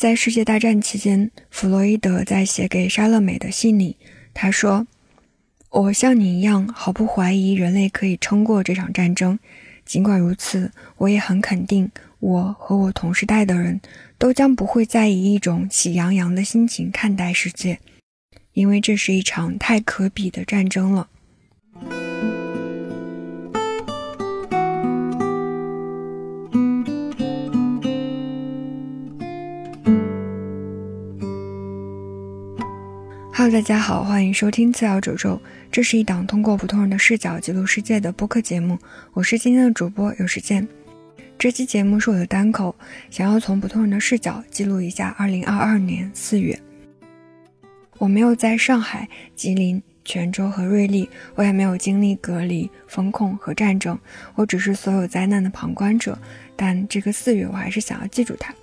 在世界大战期间，弗洛伊德在写给莎乐美的信里，他说：“我像你一样毫不怀疑人类可以撑过这场战争。尽管如此，我也很肯定，我和我同时代的人都将不会再以一种喜洋洋的心情看待世界，因为这是一场太可比的战争了。”Hello，大家好，欢迎收听次要褶皱。这是一档通过普通人的视角记录世界的播客节目。我是今天的主播有时间。这期节目是我的单口，想要从普通人的视角记录一下2022年4月。我没有在上海、吉林、泉州和瑞丽，我也没有经历隔离、封控和战争，我只是所有灾难的旁观者。但这个四月，我还是想要记住它。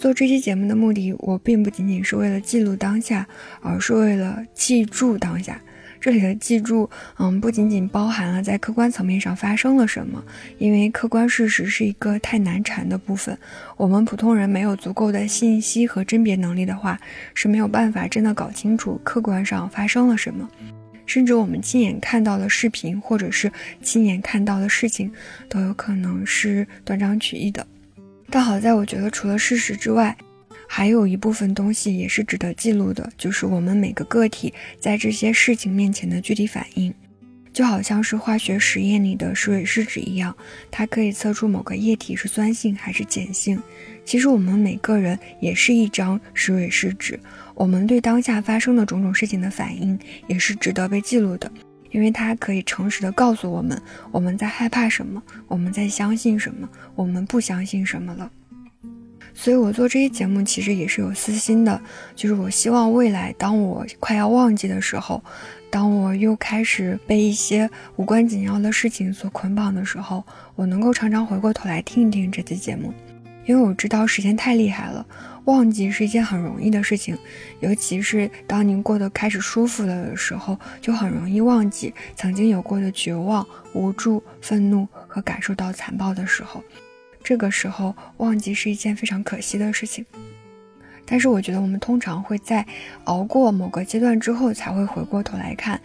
做这期节目的目的，我并不仅仅是为了记录当下，而是为了记住当下。这里的记住，嗯，不仅仅包含了在客观层面上发生了什么，因为客观事实是一个太难缠的部分。我们普通人没有足够的信息和甄别能力的话，是没有办法真的搞清楚客观上发生了什么。甚至我们亲眼看到的视频，或者是亲眼看到的事情，都有可能是断章取义的。但好在，我觉得除了事实之外，还有一部分东西也是值得记录的，就是我们每个个体在这些事情面前的具体反应，就好像是化学实验里的石蕊试纸一样，它可以测出某个液体是酸性还是碱性。其实我们每个人也是一张石蕊试纸，我们对当下发生的种种事情的反应也是值得被记录的。因为它可以诚实的告诉我们，我们在害怕什么，我们在相信什么，我们不相信什么了。所以我做这些节目其实也是有私心的，就是我希望未来当我快要忘记的时候，当我又开始被一些无关紧要的事情所捆绑的时候，我能够常常回过头来听一听这期节目，因为我知道时间太厉害了。忘记是一件很容易的事情，尤其是当您过得开始舒服了的时候，就很容易忘记曾经有过的绝望、无助、愤怒和感受到残暴的时候。这个时候，忘记是一件非常可惜的事情。但是，我觉得我们通常会在熬过某个阶段之后，才会回过头来看。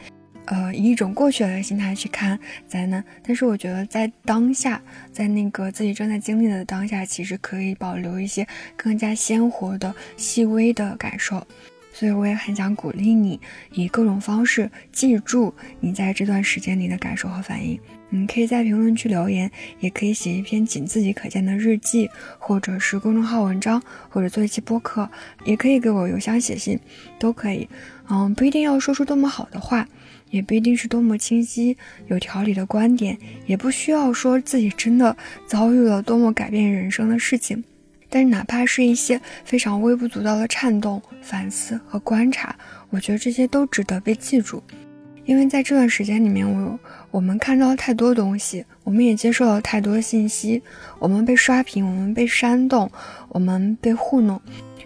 呃，以一种过去的心态去看灾难，但是我觉得在当下，在那个自己正在经历的当下，其实可以保留一些更加鲜活的、细微的感受。所以我也很想鼓励你，以各种方式记住你在这段时间里的感受和反应。你可以在评论区留言，也可以写一篇仅自己可见的日记，或者是公众号文章，或者做一期播客，也可以给我邮箱写信，都可以。嗯，不一定要说出多么好的话。也不一定是多么清晰有条理的观点，也不需要说自己真的遭遇了多么改变人生的事情，但是哪怕是一些非常微不足道的颤动、反思和观察，我觉得这些都值得被记住，因为在这段时间里面，我我们看到了太多东西，我们也接受了太多信息，我们被刷屏，我们被煽动，我们被糊弄。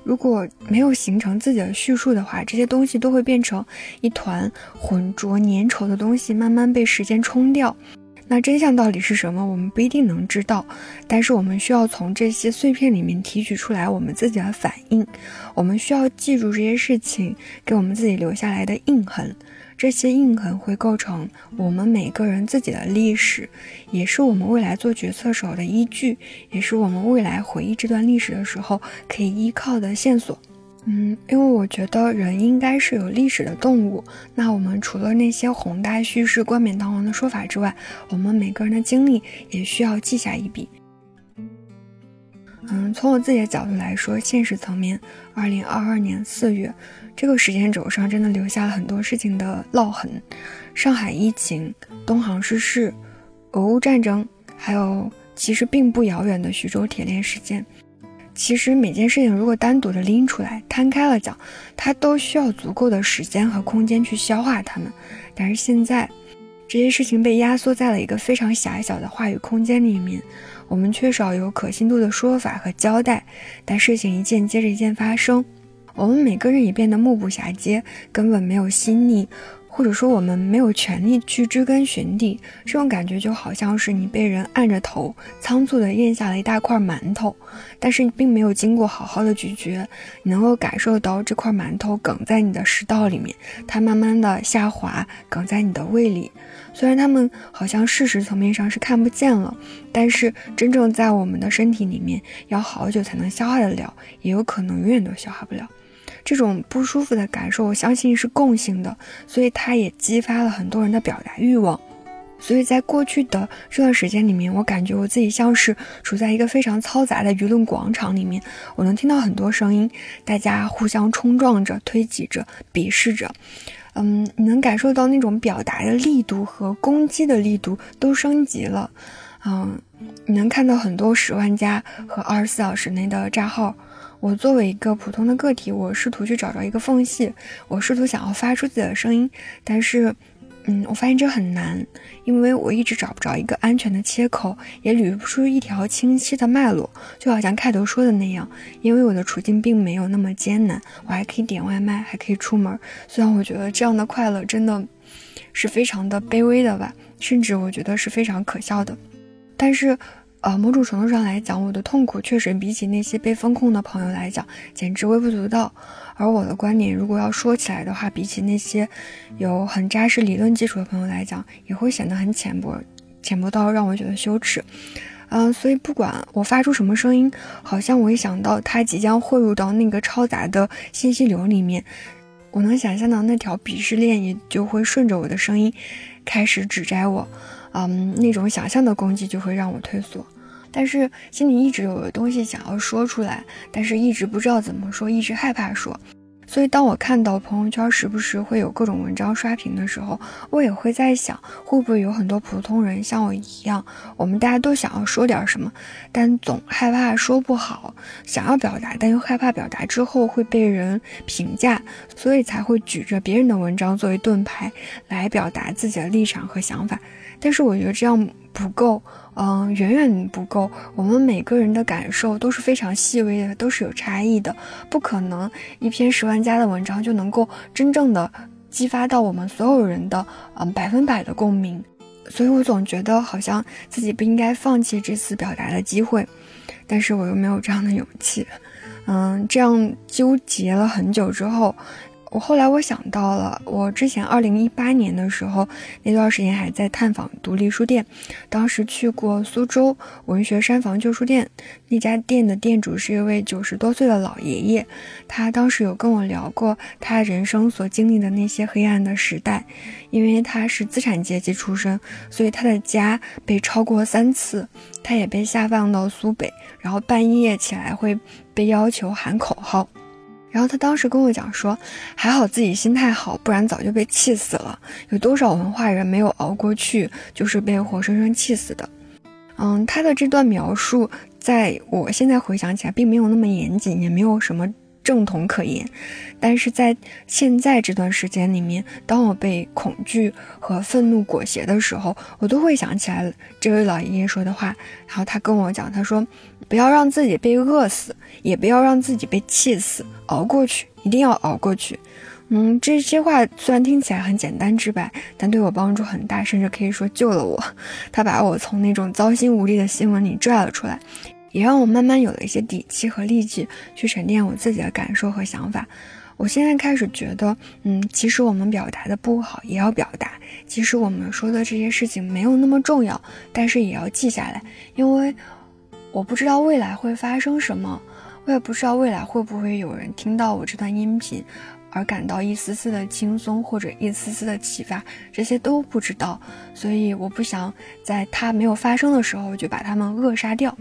如果没有形成自己的叙述的话，这些东西都会变成一团浑浊粘稠的东西，慢慢被时间冲掉。那真相到底是什么？我们不一定能知道，但是我们需要从这些碎片里面提取出来我们自己的反应。我们需要记住这些事情给我们自己留下来的印痕。这些印痕会构成我们每个人自己的历史，也是我们未来做决策时候的依据，也是我们未来回忆这段历史的时候可以依靠的线索。嗯，因为我觉得人应该是有历史的动物。那我们除了那些宏大叙事、冠冕堂皇的说法之外，我们每个人的经历也需要记下一笔。嗯，从我自己的角度来说，现实层面，二零二二年四月这个时间轴上，真的留下了很多事情的烙痕。上海疫情、东航失事、俄乌战争，还有其实并不遥远的徐州铁链事件。其实每件事情如果单独的拎出来摊开了讲，它都需要足够的时间和空间去消化它们。但是现在，这些事情被压缩在了一个非常狭小的话语空间里面。我们缺少有可信度的说法和交代，但事情一件接着一件发生，我们每个人也变得目不暇接，根本没有心力或者说我们没有权利去知根寻底，这种感觉就好像是你被人按着头，仓促地咽下了一大块馒头，但是你并没有经过好好的咀嚼，你能够感受到这块馒头梗在你的食道里面，它慢慢的下滑，梗在你的胃里。虽然它们好像事实层面上是看不见了，但是真正在我们的身体里面，要好久才能消化得了，也有可能永远都消化不了。这种不舒服的感受，我相信是共性的，所以它也激发了很多人的表达欲望。所以在过去的这段时间里面，我感觉我自己像是处在一个非常嘈杂的舆论广场里面，我能听到很多声音，大家互相冲撞着、推挤着、鄙视着。嗯，你能感受到那种表达的力度和攻击的力度都升级了。嗯，你能看到很多十万加和二十四小时内的账号。我作为一个普通的个体，我试图去找着一个缝隙，我试图想要发出自己的声音，但是，嗯，我发现这很难，因为我一直找不着一个安全的切口，也捋不出一条清晰的脉络。就好像开头说的那样，因为我的处境并没有那么艰难，我还可以点外卖，还可以出门。虽然我觉得这样的快乐真的是非常的卑微的吧，甚至我觉得是非常可笑的，但是。呃，某种程度上来讲，我的痛苦确实比起那些被风控的朋友来讲，简直微不足道。而我的观点，如果要说起来的话，比起那些有很扎实理论基础的朋友来讲，也会显得很浅薄，浅薄到让我觉得羞耻。嗯，所以不管我发出什么声音，好像我一想到它即将汇入到那个嘈杂的信息流里面，我能想象到那条鄙视链也就会顺着我的声音开始指摘我。嗯，那种想象的攻击就会让我退缩，但是心里一直有个东西想要说出来，但是一直不知道怎么说，一直害怕说。所以当我看到朋友圈时不时会有各种文章刷屏的时候，我也会在想，会不会有很多普通人像我一样，我们大家都想要说点什么，但总害怕说不好，想要表达，但又害怕表达之后会被人评价，所以才会举着别人的文章作为盾牌来表达自己的立场和想法。但是我觉得这样不够，嗯，远远不够。我们每个人的感受都是非常细微的，都是有差异的，不可能一篇十万加的文章就能够真正的激发到我们所有人的嗯百分百的共鸣。所以我总觉得好像自己不应该放弃这次表达的机会，但是我又没有这样的勇气。嗯，这样纠结了很久之后。我后来我想到了，我之前二零一八年的时候，那段时间还在探访独立书店，当时去过苏州文学山房旧书店，那家店的店主是一位九十多岁的老爷爷，他当时有跟我聊过他人生所经历的那些黑暗的时代，因为他是资产阶级出身，所以他的家被抄过三次，他也被下放到苏北，然后半夜起来会被要求喊口号。然后他当时跟我讲说，还好自己心态好，不然早就被气死了。有多少文化人没有熬过去，就是被活生生气死的。嗯，他的这段描述，在我现在回想起来，并没有那么严谨，也没有什么。正统可言，但是在现在这段时间里面，当我被恐惧和愤怒裹挟的时候，我都会想起来这位老爷爷说的话。然后他跟我讲，他说：“不要让自己被饿死，也不要让自己被气死，熬过去，一定要熬过去。”嗯，这些话虽然听起来很简单直白，但对我帮助很大，甚至可以说救了我。他把我从那种糟心无力的新闻里拽了出来。也让我慢慢有了一些底气和力气去沉淀我自己的感受和想法。我现在开始觉得，嗯，其实我们表达的不好也要表达，其实我们说的这些事情没有那么重要，但是也要记下来，因为我不知道未来会发生什么，我也不知道未来会不会有人听到我这段音频而感到一丝丝的轻松或者一丝丝的启发，这些都不知道，所以我不想在它没有发生的时候就把它们扼杀掉。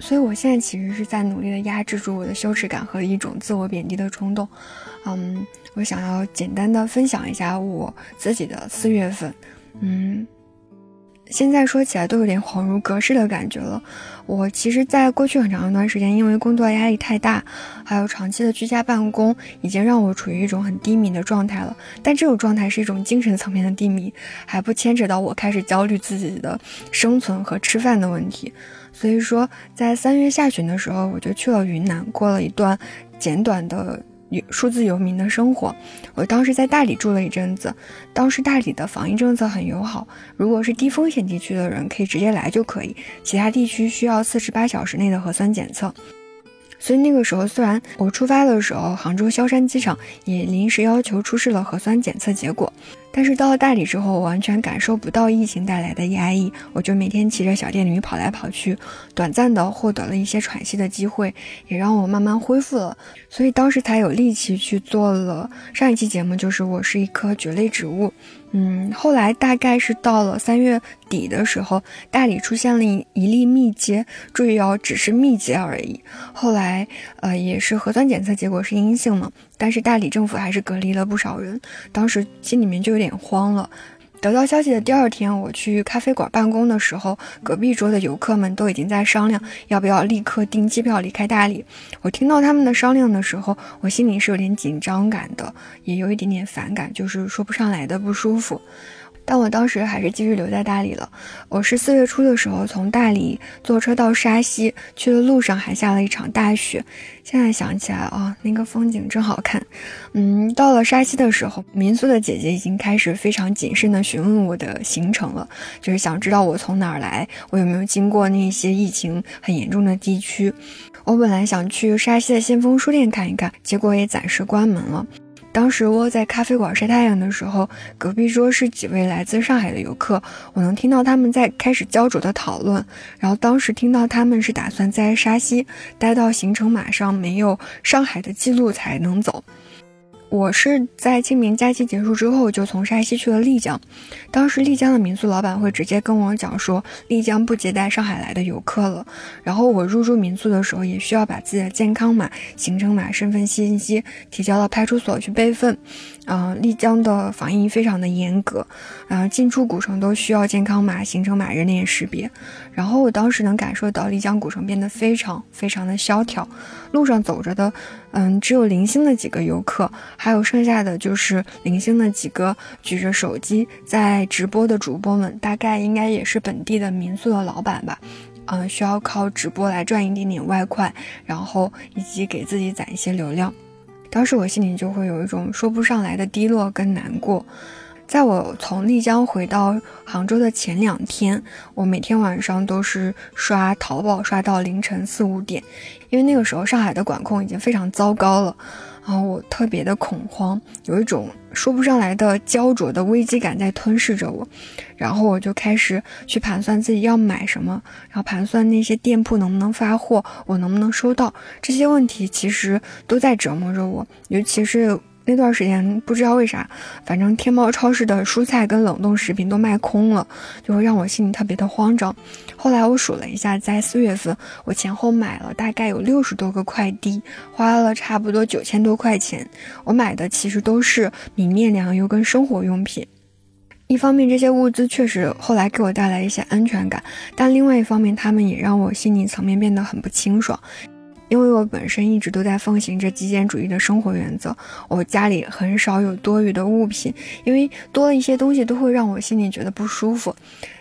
所以，我现在其实是在努力的压制住我的羞耻感和一种自我贬低的冲动。嗯，我想要简单的分享一下我自己的四月份。嗯，现在说起来都有点恍如隔世的感觉了。我其实，在过去很长一段时间，因为工作压力太大，还有长期的居家办公，已经让我处于一种很低迷的状态了。但这种状态是一种精神层面的低迷，还不牵扯到我开始焦虑自己的生存和吃饭的问题。所以说，在三月下旬的时候，我就去了云南，过了一段简短的数字游民的生活。我当时在大理住了一阵子，当时大理的防疫政策很友好，如果是低风险地区的人可以直接来就可以，其他地区需要四十八小时内的核酸检测。所以那个时候，虽然我出发的时候，杭州萧山机场也临时要求出示了核酸检测结果。但是到了大理之后，我完全感受不到疫情带来的压抑，我就每天骑着小电驴跑来跑去，短暂的获得了一些喘息的机会，也让我慢慢恢复了，所以当时才有力气去做了上一期节目，就是我是一棵蕨类植物。嗯，后来大概是到了三月底的时候，大理出现了一一例密接，注意哦，只是密接而已。后来，呃，也是核酸检测结果是阴性嘛，但是大理政府还是隔离了不少人，当时心里面就有点慌了。得到消息的第二天，我去咖啡馆办公的时候，隔壁桌的游客们都已经在商量要不要立刻订机票离开大理。我听到他们的商量的时候，我心里是有点紧张感的，也有一点点反感，就是说不上来的不舒服。但我当时还是继续留在大理了。我是四月初的时候从大理坐车到沙溪，去的路上还下了一场大雪。现在想起来啊，那个风景真好看。嗯，到了沙溪的时候，民宿的姐姐已经开始非常谨慎地询问我的行程了，就是想知道我从哪儿来，我有没有经过那些疫情很严重的地区。我本来想去沙溪的先锋书店看一看，结果也暂时关门了。当时窝在咖啡馆晒太阳的时候，隔壁桌是几位来自上海的游客，我能听到他们在开始焦灼的讨论。然后当时听到他们是打算在沙溪待到行程马上没有上海的记录才能走。我是在清明假期结束之后就从山西去了丽江，当时丽江的民宿老板会直接跟我讲说，丽江不接待上海来的游客了。然后我入住民宿的时候也需要把自己的健康码、行程码、身份信息提交到派出所去备份。嗯，丽江的防疫非常的严格，啊，进出古城都需要健康码、行程码、人脸识别。然后我当时能感受到丽江古城变得非常非常的萧条，路上走着的，嗯，只有零星的几个游客，还有剩下的就是零星的几个举着手机在直播的主播们，大概应该也是本地的民宿的老板吧，嗯，需要靠直播来赚一点点外快，然后以及给自己攒一些流量。当时我心里就会有一种说不上来的低落跟难过。在我从丽江回到杭州的前两天，我每天晚上都是刷淘宝刷到凌晨四五点，因为那个时候上海的管控已经非常糟糕了。然后我特别的恐慌，有一种说不上来的焦灼的危机感在吞噬着我，然后我就开始去盘算自己要买什么，然后盘算那些店铺能不能发货，我能不能收到，这些问题其实都在折磨着我，尤其是。那段时间不知道为啥，反正天猫超市的蔬菜跟冷冻食品都卖空了，就会让我心里特别的慌张。后来我数了一下，在四月份我前后买了大概有六十多个快递，花了差不多九千多块钱。我买的其实都是米面粮油跟生活用品。一方面这些物资确实后来给我带来一些安全感，但另外一方面他们也让我心理层面变得很不清爽。因为我本身一直都在奉行着极简主义的生活原则，我家里很少有多余的物品，因为多了一些东西都会让我心里觉得不舒服。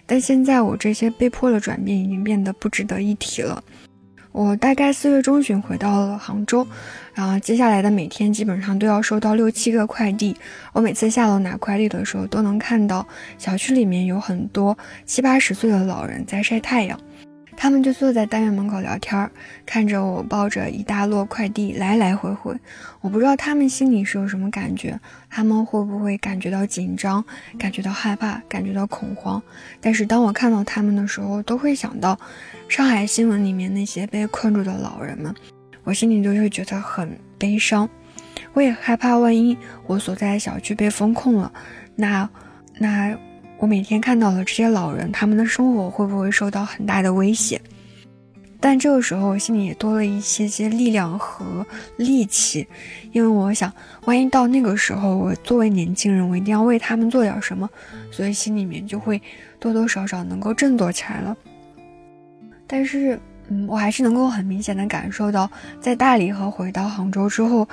但现在我这些被迫的转变已经变得不值得一提了。我大概四月中旬回到了杭州，然后接下来的每天基本上都要收到六七个快递。我每次下楼拿快递的时候，都能看到小区里面有很多七八十岁的老人在晒太阳。他们就坐在单元门口聊天，看着我抱着一大摞快递来来回回。我不知道他们心里是有什么感觉，他们会不会感觉到紧张、感觉到害怕、感觉到恐慌？但是当我看到他们的时候，都会想到上海新闻里面那些被困住的老人们，我心里就会觉得很悲伤。我也害怕，万一我所在的小区被封控了，那那。我每天看到了这些老人，他们的生活会不会受到很大的威胁？但这个时候，我心里也多了一些些力量和力气，因为我想，万一到那个时候，我作为年轻人，我一定要为他们做点什么，所以心里面就会多多少少能够振作起来了。但是，嗯，我还是能够很明显的感受到，在大理和回到杭州之后，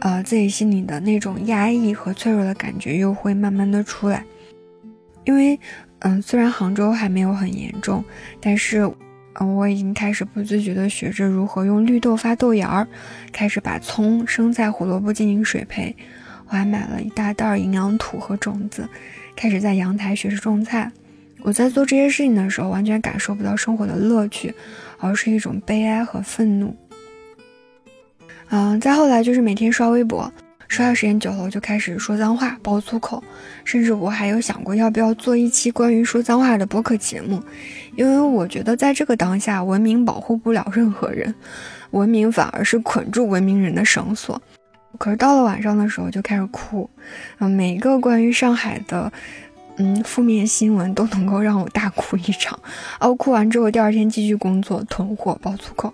呃，自己心里的那种压抑和脆弱的感觉又会慢慢的出来。因为，嗯，虽然杭州还没有很严重，但是嗯，我已经开始不自觉地学着如何用绿豆发豆芽儿，开始把葱、生菜、胡萝卜进行水培。我还买了一大袋营养土和种子，开始在阳台学着种菜。我在做这些事情的时候，完全感受不到生活的乐趣，而是一种悲哀和愤怒。嗯，再后来就是每天刷微博，刷的时间久了，我就开始说脏话、爆粗口，甚至我还有想过要不要做一期关于说脏话的播客节目，因为我觉得在这个当下，文明保护不了任何人，文明反而是捆住文明人的绳索。可是到了晚上的时候就开始哭，嗯，每一个关于上海的，嗯，负面新闻都能够让我大哭一场。哦，哭完之后，第二天继续工作，囤货，爆粗口。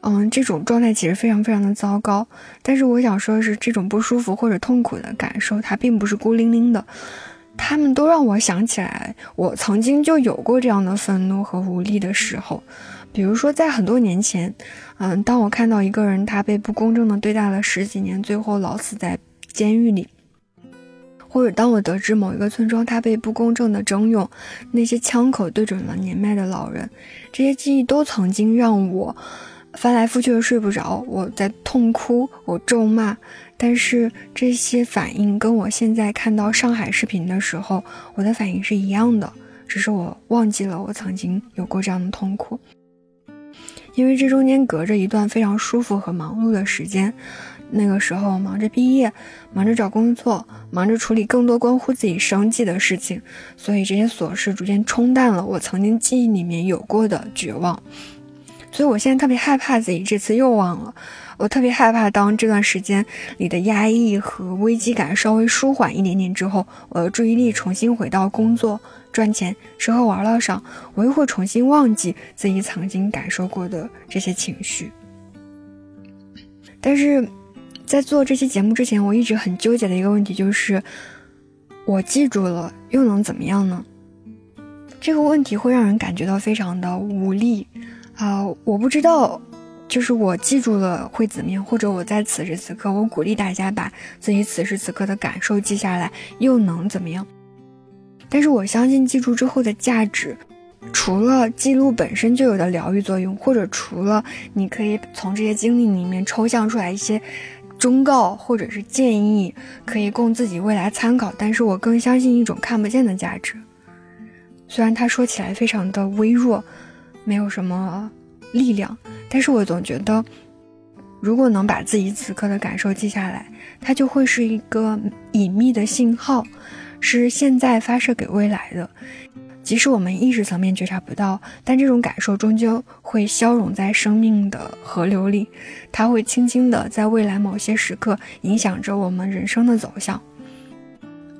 嗯，这种状态其实非常非常的糟糕。但是我想说的是，这种不舒服或者痛苦的感受，它并不是孤零零的，他们都让我想起来，我曾经就有过这样的愤怒和无力的时候。比如说，在很多年前，嗯，当我看到一个人他被不公正的对待了十几年，最后老死在监狱里，或者当我得知某一个村庄他被不公正的征用，那些枪口对准了年迈的老人，这些记忆都曾经让我翻来覆去的睡不着。我在痛哭，我咒骂，但是这些反应跟我现在看到上海视频的时候，我的反应是一样的，只是我忘记了我曾经有过这样的痛苦。因为这中间隔着一段非常舒服和忙碌的时间，那个时候忙着毕业，忙着找工作，忙着处理更多关乎自己生计的事情，所以这些琐事逐渐冲淡了我曾经记忆里面有过的绝望。所以我现在特别害怕自己这次又忘了，我特别害怕当这段时间里的压抑和危机感稍微舒缓一点点之后，我的注意力重新回到工作。赚钱、吃喝玩乐上，我又会重新忘记自己曾经感受过的这些情绪。但是，在做这期节目之前，我一直很纠结的一个问题就是：我记住了又能怎么样呢？这个问题会让人感觉到非常的无力啊！我不知道，就是我记住了会怎么样，或者我在此时此刻，我鼓励大家把自己此时此刻的感受记下来，又能怎么样？但是我相信记住之后的价值，除了记录本身就有的疗愈作用，或者除了你可以从这些经历里面抽象出来一些忠告或者是建议，可以供自己未来参考。但是我更相信一种看不见的价值，虽然它说起来非常的微弱，没有什么力量，但是我总觉得，如果能把自己此刻的感受记下来，它就会是一个隐秘的信号。是现在发射给未来的，即使我们意识层面觉察不到，但这种感受终究会消融在生命的河流里，它会轻轻的在未来某些时刻影响着我们人生的走向。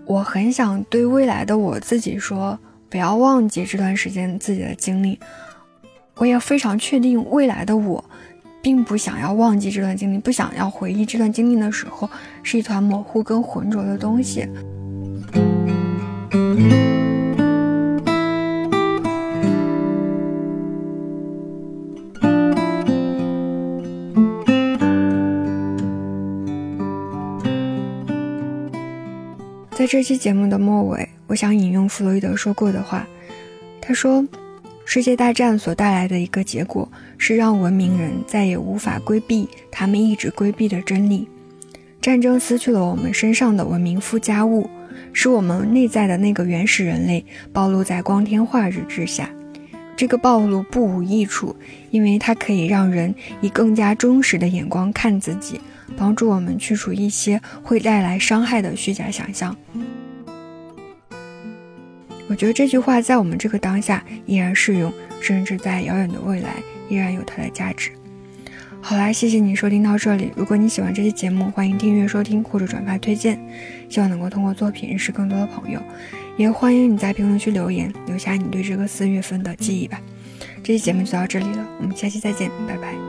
我很想对未来的我自己说，不要忘记这段时间自己的经历。我也非常确定，未来的我，并不想要忘记这段经历，不想要回忆这段经历的时候，是一团模糊跟浑浊的东西。在这期节目的末尾，我想引用弗洛伊德说过的话。他说：“世界大战所带来的一个结果，是让文明人再也无法规避他们一直规避的真理。战争撕去了我们身上的文明附加物。”使我们内在的那个原始人类暴露在光天化日之下，这个暴露不无益处，因为它可以让人以更加忠实的眼光看自己，帮助我们去除一些会带来伤害的虚假想象。我觉得这句话在我们这个当下依然适用，甚至在遥远的未来依然有它的价值。好啦，谢谢你收听到这里。如果你喜欢这期节目，欢迎订阅收听或者转发推荐，希望能够通过作品认识更多的朋友。也欢迎你在评论区留言，留下你对这个四月份的记忆吧。这期节目就到这里了，我们下期再见，拜拜。